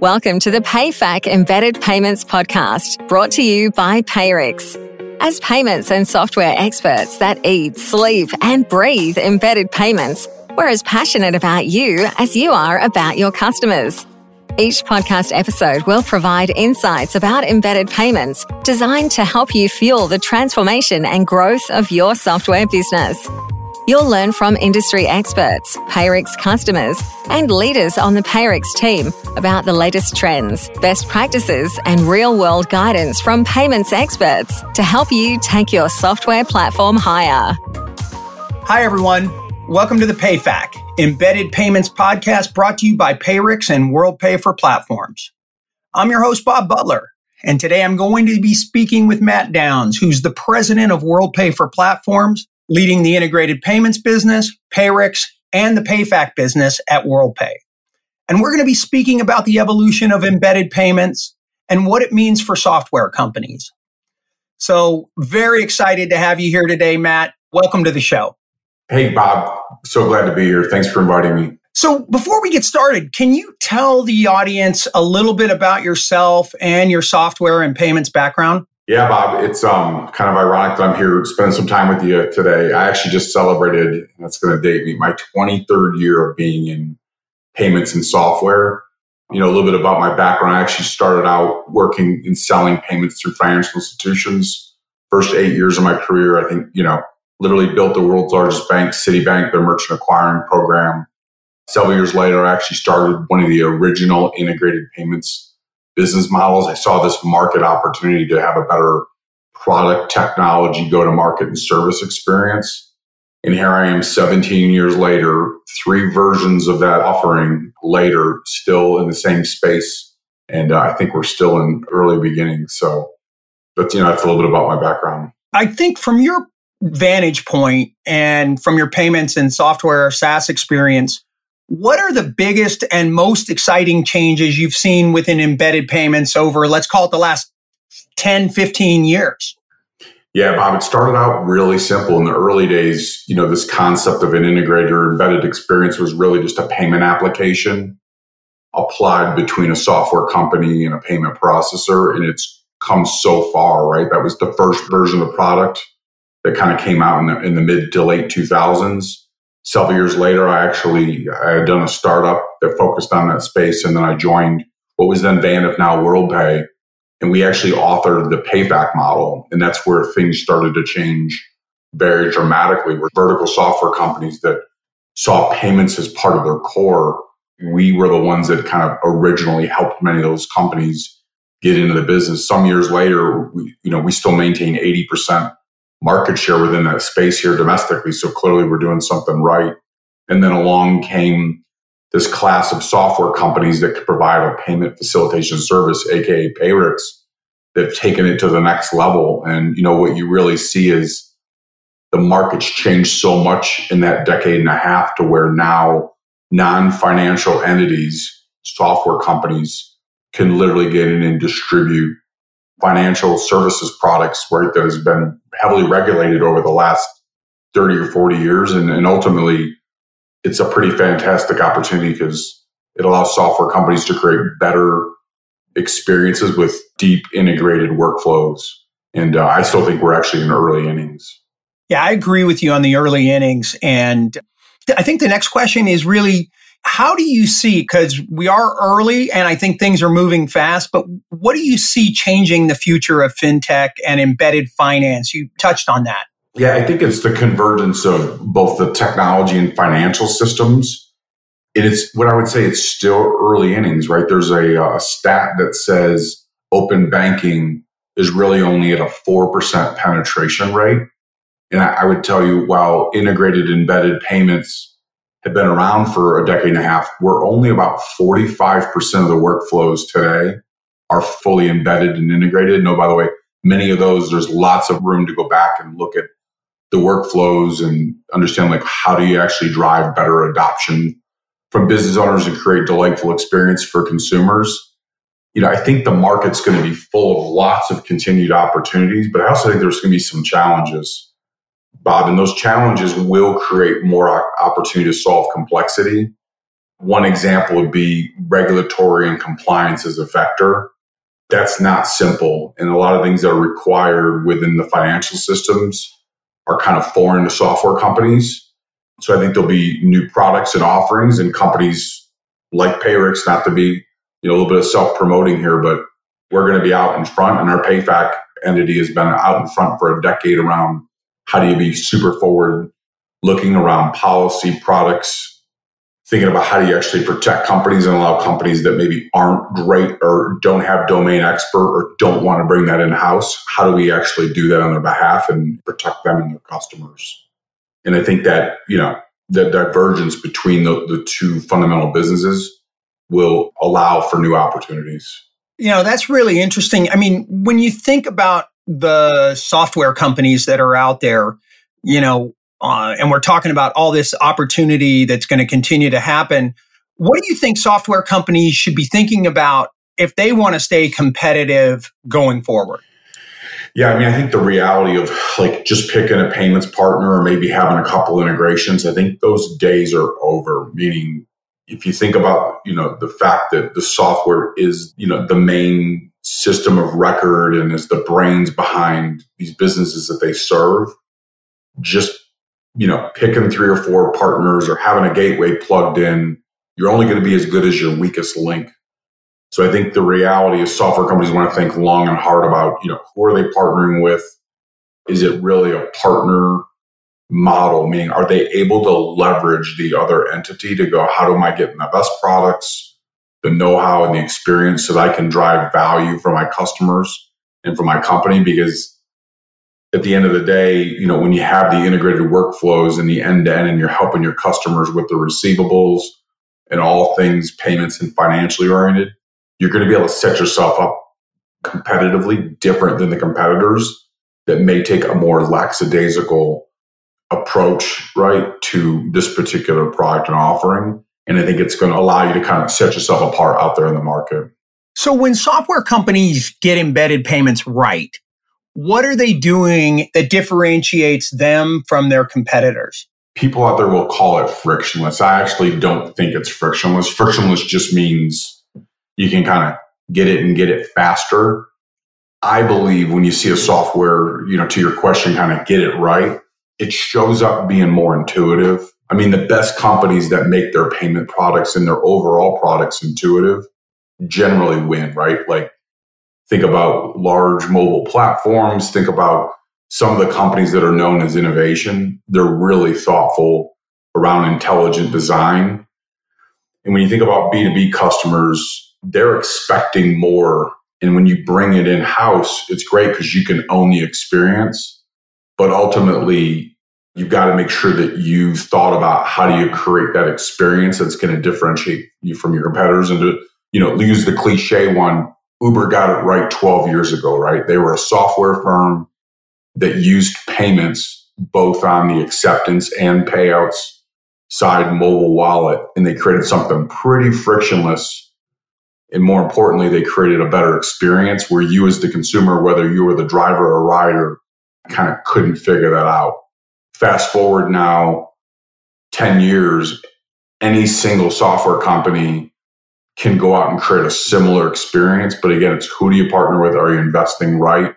Welcome to the PayFac Embedded Payments Podcast, brought to you by Payrix. As payments and software experts that eat, sleep, and breathe embedded payments, we're as passionate about you as you are about your customers. Each podcast episode will provide insights about embedded payments designed to help you fuel the transformation and growth of your software business. You'll learn from industry experts, Payrix customers, and leaders on the Payrix team about the latest trends, best practices, and real world guidance from payments experts to help you take your software platform higher. Hi, everyone. Welcome to the PayFac, Embedded Payments Podcast brought to you by Payrix and WorldPay for Platforms. I'm your host, Bob Butler, and today I'm going to be speaking with Matt Downs, who's the president of WorldPay for Platforms leading the integrated payments business, Payrix, and the PayFac business at WorldPay. And we're going to be speaking about the evolution of embedded payments and what it means for software companies. So, very excited to have you here today, Matt. Welcome to the show. Hey, Bob. So glad to be here. Thanks for inviting me. So, before we get started, can you tell the audience a little bit about yourself and your software and payments background? Yeah, Bob, it's um, kind of ironic that I'm here spending some time with you today. I actually just celebrated, that's going to date me, my 23rd year of being in payments and software. You know, a little bit about my background. I actually started out working in selling payments through financial institutions. First eight years of my career, I think, you know, literally built the world's largest bank, Citibank, their merchant acquiring program. Several years later, I actually started one of the original integrated payments business models. I saw this market opportunity to have a better product technology, go to market and service experience. And here I am 17 years later, three versions of that offering later, still in the same space. And uh, I think we're still in early beginnings. So, but you know, that's a little bit about my background. I think from your vantage point and from your payments and software SaaS experience, what are the biggest and most exciting changes you've seen within embedded payments over, let's call it the last 10, 15 years? Yeah, Bob, it started out really simple in the early days. You know, this concept of an integrator embedded experience was really just a payment application applied between a software company and a payment processor. And it's come so far, right? That was the first version of the product that kind of came out in the, in the mid to late 2000s several years later, I actually I had done a startup that focused on that space, and then I joined what was then Vantiv, now WorldPay, and we actually authored the PayFac model, and that's where things started to change very dramatically. We're vertical software companies that saw payments as part of their core. We were the ones that kind of originally helped many of those companies get into the business. Some years later, we, you know, we still maintain 80% market share within that space here domestically. So clearly we're doing something right. And then along came this class of software companies that could provide a payment facilitation service, aka Payrix, that've taken it to the next level. And you know what you really see is the market's changed so much in that decade and a half to where now non-financial entities, software companies can literally get in and distribute financial services products, right, that has been heavily regulated over the last 30 or 40 years. And, and ultimately, it's a pretty fantastic opportunity because it allows software companies to create better experiences with deep integrated workflows. And uh, I still think we're actually in early innings. Yeah, I agree with you on the early innings. And I think the next question is really how do you see, because we are early and I think things are moving fast, but what do you see changing the future of fintech and embedded finance? You touched on that. Yeah, I think it's the convergence of both the technology and financial systems. And It is what I would say it's still early innings, right? There's a, a stat that says open banking is really only at a 4% penetration rate. And I would tell you, while integrated embedded payments have been around for a decade and a half, we're only about 45% of the workflows today are fully embedded and integrated. No, oh, by the way, many of those, there's lots of room to go back and look at the workflows and understand like how do you actually drive better adoption from business owners and create delightful experience for consumers. You know, I think the market's going to be full of lots of continued opportunities, but I also think there's going to be some challenges Bob, and those challenges will create more opportunity to solve complexity. one example would be regulatory and compliance as a vector. That's not simple. And a lot of things that are required within the financial systems are kind of foreign to software companies. So I think there'll be new products and offerings and companies like Payrix, not to be you know, a little bit of self promoting here, but we're going to be out in front and our PayFac entity has been out in front for a decade around how do you be super forward looking around policy products? Thinking about how do you actually protect companies and allow companies that maybe aren't great or don't have domain expert or don't want to bring that in house how do we actually do that on their behalf and protect them and their customers? And i think that you know the divergence between the, the two fundamental businesses will allow for new opportunities. You know that's really interesting. I mean when you think about the software companies that are out there you know uh, and we're talking about all this opportunity that's going to continue to happen. What do you think software companies should be thinking about if they want to stay competitive going forward? Yeah, I mean, I think the reality of like just picking a payments partner or maybe having a couple integrations, I think those days are over. Meaning, if you think about, you know, the fact that the software is, you know, the main system of record and is the brains behind these businesses that they serve, just you know, picking three or four partners or having a gateway plugged in, you're only going to be as good as your weakest link. So I think the reality is software companies want to think long and hard about, you know, who are they partnering with? Is it really a partner model? Meaning, are they able to leverage the other entity to go, how do I get the best products, the know-how and the experience so that I can drive value for my customers and for my company? Because at the end of the day, you know, when you have the integrated workflows and the end to end and you're helping your customers with the receivables and all things payments and financially oriented, you're going to be able to set yourself up competitively different than the competitors that may take a more lackadaisical approach, right, to this particular product and offering. And I think it's going to allow you to kind of set yourself apart out there in the market. So when software companies get embedded payments right, what are they doing that differentiates them from their competitors? People out there will call it frictionless. I actually don't think it's frictionless. Frictionless just means you can kind of get it and get it faster. I believe when you see a software, you know, to your question, kind of get it right, it shows up being more intuitive. I mean, the best companies that make their payment products and their overall products intuitive generally win, right? Like Think about large mobile platforms. Think about some of the companies that are known as innovation. They're really thoughtful around intelligent design. And when you think about B2B customers, they're expecting more. And when you bring it in house, it's great because you can own the experience. But ultimately, you've got to make sure that you've thought about how do you create that experience that's going to differentiate you from your competitors and to, you know, use the cliche one, Uber got it right 12 years ago, right? They were a software firm that used payments both on the acceptance and payouts side mobile wallet. And they created something pretty frictionless. And more importantly, they created a better experience where you, as the consumer, whether you were the driver or rider, kind of couldn't figure that out. Fast forward now 10 years, any single software company can go out and create a similar experience. But again, it's who do you partner with? Are you investing right?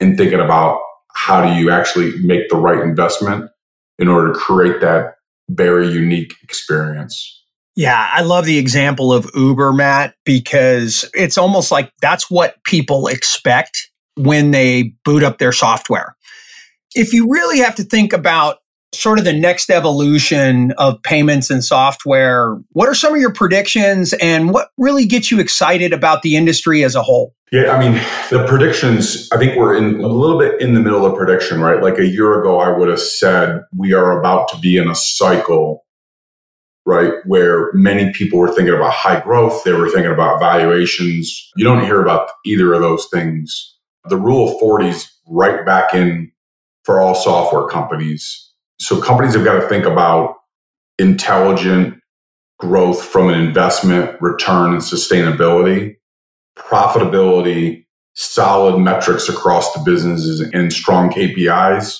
And thinking about how do you actually make the right investment in order to create that very unique experience. Yeah, I love the example of Uber, Matt, because it's almost like that's what people expect when they boot up their software. If you really have to think about sort of the next evolution of payments and software. What are some of your predictions and what really gets you excited about the industry as a whole? Yeah, I mean, the predictions, I think we're in a little bit in the middle of prediction, right? Like a year ago, I would have said we are about to be in a cycle, right? Where many people were thinking about high growth, they were thinking about valuations. You don't hear about either of those things. The rule of 40 is right back in for all software companies so companies have got to think about intelligent growth from an investment, return, and sustainability, profitability, solid metrics across the businesses, and strong KPIs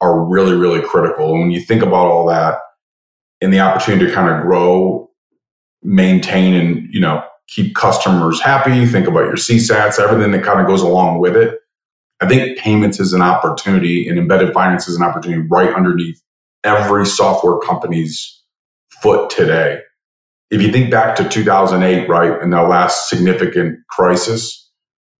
are really, really critical. And when you think about all that and the opportunity to kind of grow maintain and, you know, keep customers happy, think about your CSATs, everything that kind of goes along with it. I think payments is an opportunity and embedded finance is an opportunity right underneath every software company's foot today. If you think back to 2008, right, in the last significant crisis,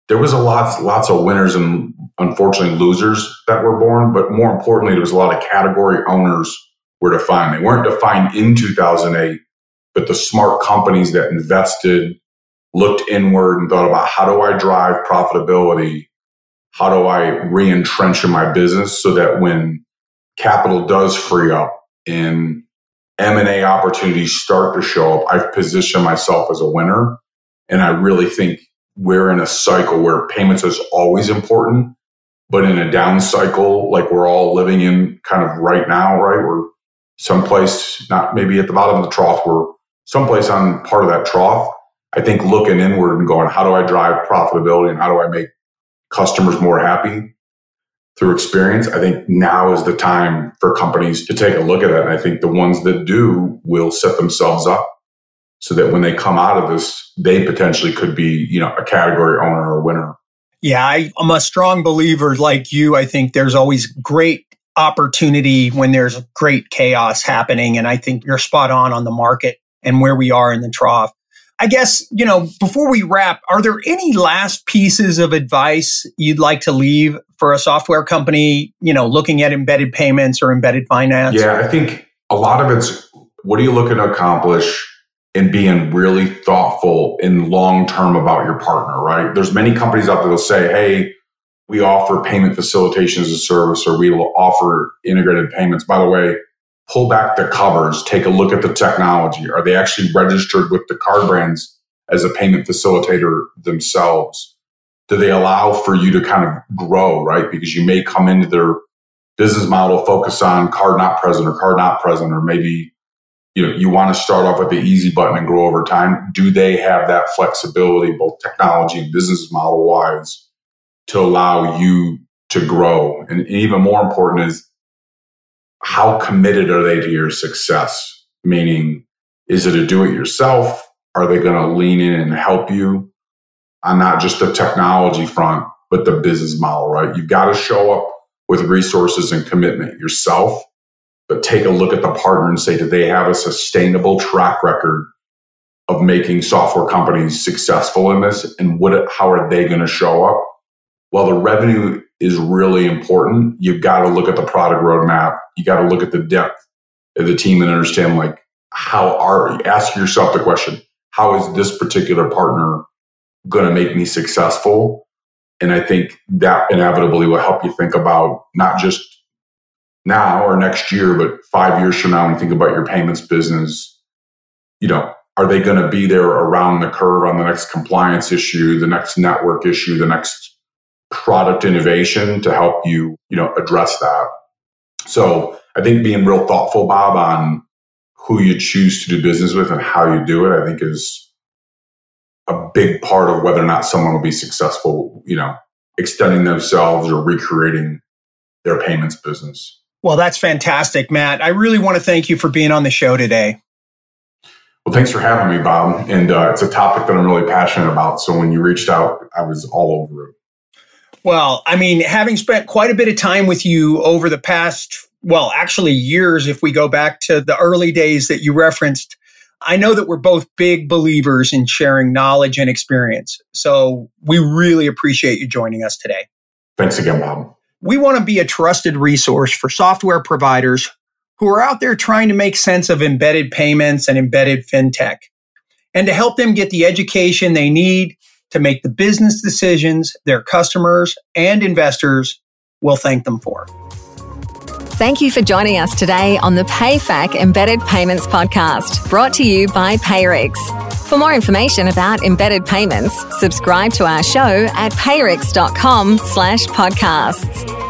there was a lots lots of winners and unfortunately losers that were born, but more importantly, there was a lot of category owners were defined. They weren't defined in 2008, but the smart companies that invested, looked inward and thought about how do I drive profitability? How do I re-entrench in my business so that when capital does free up and M&A opportunities start to show up, I've positioned myself as a winner. And I really think we're in a cycle where payments is always important, but in a down cycle, like we're all living in kind of right now, right? We're someplace, not maybe at the bottom of the trough, we're someplace on part of that trough. I think looking inward and going, how do I drive profitability and how do I make customers more happy through experience? I think now is the time for companies to take a look at that. And I think the ones that do will set themselves up so that when they come out of this, they potentially could be, you know, a category owner or winner. Yeah, I, I'm a strong believer like you. I think there's always great opportunity when there's great chaos happening. And I think you're spot on on the market and where we are in the trough. I guess, you know, before we wrap, are there any last pieces of advice you'd like to leave for a software company, you know, looking at embedded payments or embedded finance? Yeah, I think a lot of it's what are you looking to accomplish? and being really thoughtful and long term about your partner, right? There's many companies out there that will say, hey, we offer payment facilitation as a service or we will offer integrated payments. By the way, pull back the covers, take a look at the technology. Are they actually registered with the card brands as a payment facilitator themselves? Do they allow for you to kind of grow, right? Because you may come into their business model, focus on card not present or card not present, or maybe you know you want to start off with the easy button and grow over time do they have that flexibility both technology and business model wise to allow you to grow and even more important is how committed are they to your success meaning is it a do it yourself are they going to lean in and help you on not just the technology front but the business model right you've got to show up with resources and commitment yourself but take a look at the partner and say, do they have a sustainable track record of making software companies successful in this? And what, how are they going to show up? Well, the revenue is really important. You've got to look at the product roadmap. You got to look at the depth of the team and understand like how are, ask yourself the question, how is this particular partner going to make me successful? And I think that inevitably will help you think about not just now or next year, but five years from now, when you think about your payments business, you know, are they going to be there around the curve on the next compliance issue, the next network issue, the next product innovation to help you, you know, address that? So I think being real thoughtful, Bob, on who you choose to do business with and how you do it, I think is a big part of whether or not someone will be successful, you know, extending themselves or recreating their payments business. Well, that's fantastic, Matt. I really want to thank you for being on the show today. Well, thanks for having me, Bob. And uh, it's a topic that I'm really passionate about. So when you reached out, I was all over it. Well, I mean, having spent quite a bit of time with you over the past, well, actually years, if we go back to the early days that you referenced, I know that we're both big believers in sharing knowledge and experience. So we really appreciate you joining us today. Thanks again, Bob. We want to be a trusted resource for software providers who are out there trying to make sense of embedded payments and embedded fintech and to help them get the education they need to make the business decisions their customers and investors will thank them for. Thank you for joining us today on the PayFac Embedded Payments Podcast, brought to you by Payrix. For more information about embedded payments, subscribe to our show at payrix.com slash podcasts.